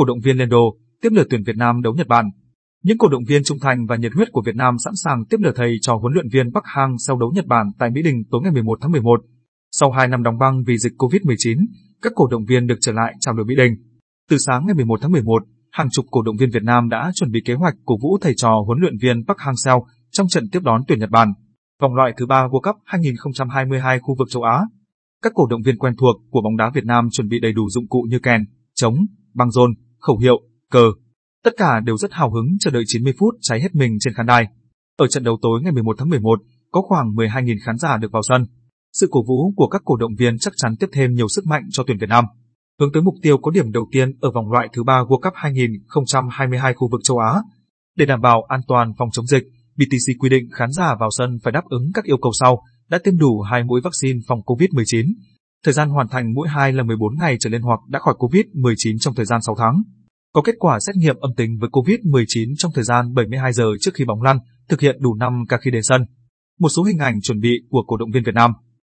cổ động viên lên đồ, tiếp lửa tuyển Việt Nam đấu Nhật Bản. Những cổ động viên trung thành và nhiệt huyết của Việt Nam sẵn sàng tiếp lửa thầy trò huấn luyện viên Park Hang sau đấu Nhật Bản tại Mỹ Đình tối ngày 11 tháng 11. Sau 2 năm đóng băng vì dịch Covid-19, các cổ động viên được trở lại chào lửa Mỹ Đình. Từ sáng ngày 11 tháng 11, hàng chục cổ động viên Việt Nam đã chuẩn bị kế hoạch cổ vũ thầy trò huấn luyện viên Park Hang-seo trong trận tiếp đón tuyển Nhật Bản. Vòng loại thứ ba World Cup 2022 khu vực châu Á. Các cổ động viên quen thuộc của bóng đá Việt Nam chuẩn bị đầy đủ dụng cụ như kèn, trống, băng rôn, khẩu hiệu, cờ. Tất cả đều rất hào hứng chờ đợi 90 phút cháy hết mình trên khán đài. Ở trận đấu tối ngày 11 tháng 11, có khoảng 12.000 khán giả được vào sân. Sự cổ vũ của các cổ động viên chắc chắn tiếp thêm nhiều sức mạnh cho tuyển Việt Nam. Hướng tới mục tiêu có điểm đầu tiên ở vòng loại thứ ba World Cup 2022 khu vực châu Á. Để đảm bảo an toàn phòng chống dịch, BTC quy định khán giả vào sân phải đáp ứng các yêu cầu sau, đã tiêm đủ hai mũi vaccine phòng COVID-19. Thời gian hoàn thành mũi 2 là 14 ngày trở lên hoặc đã khỏi COVID-19 trong thời gian 6 tháng. Có kết quả xét nghiệm âm tính với COVID-19 trong thời gian 72 giờ trước khi bóng lăn, thực hiện đủ 5 ca khi đến sân. Một số hình ảnh chuẩn bị của cổ động viên Việt Nam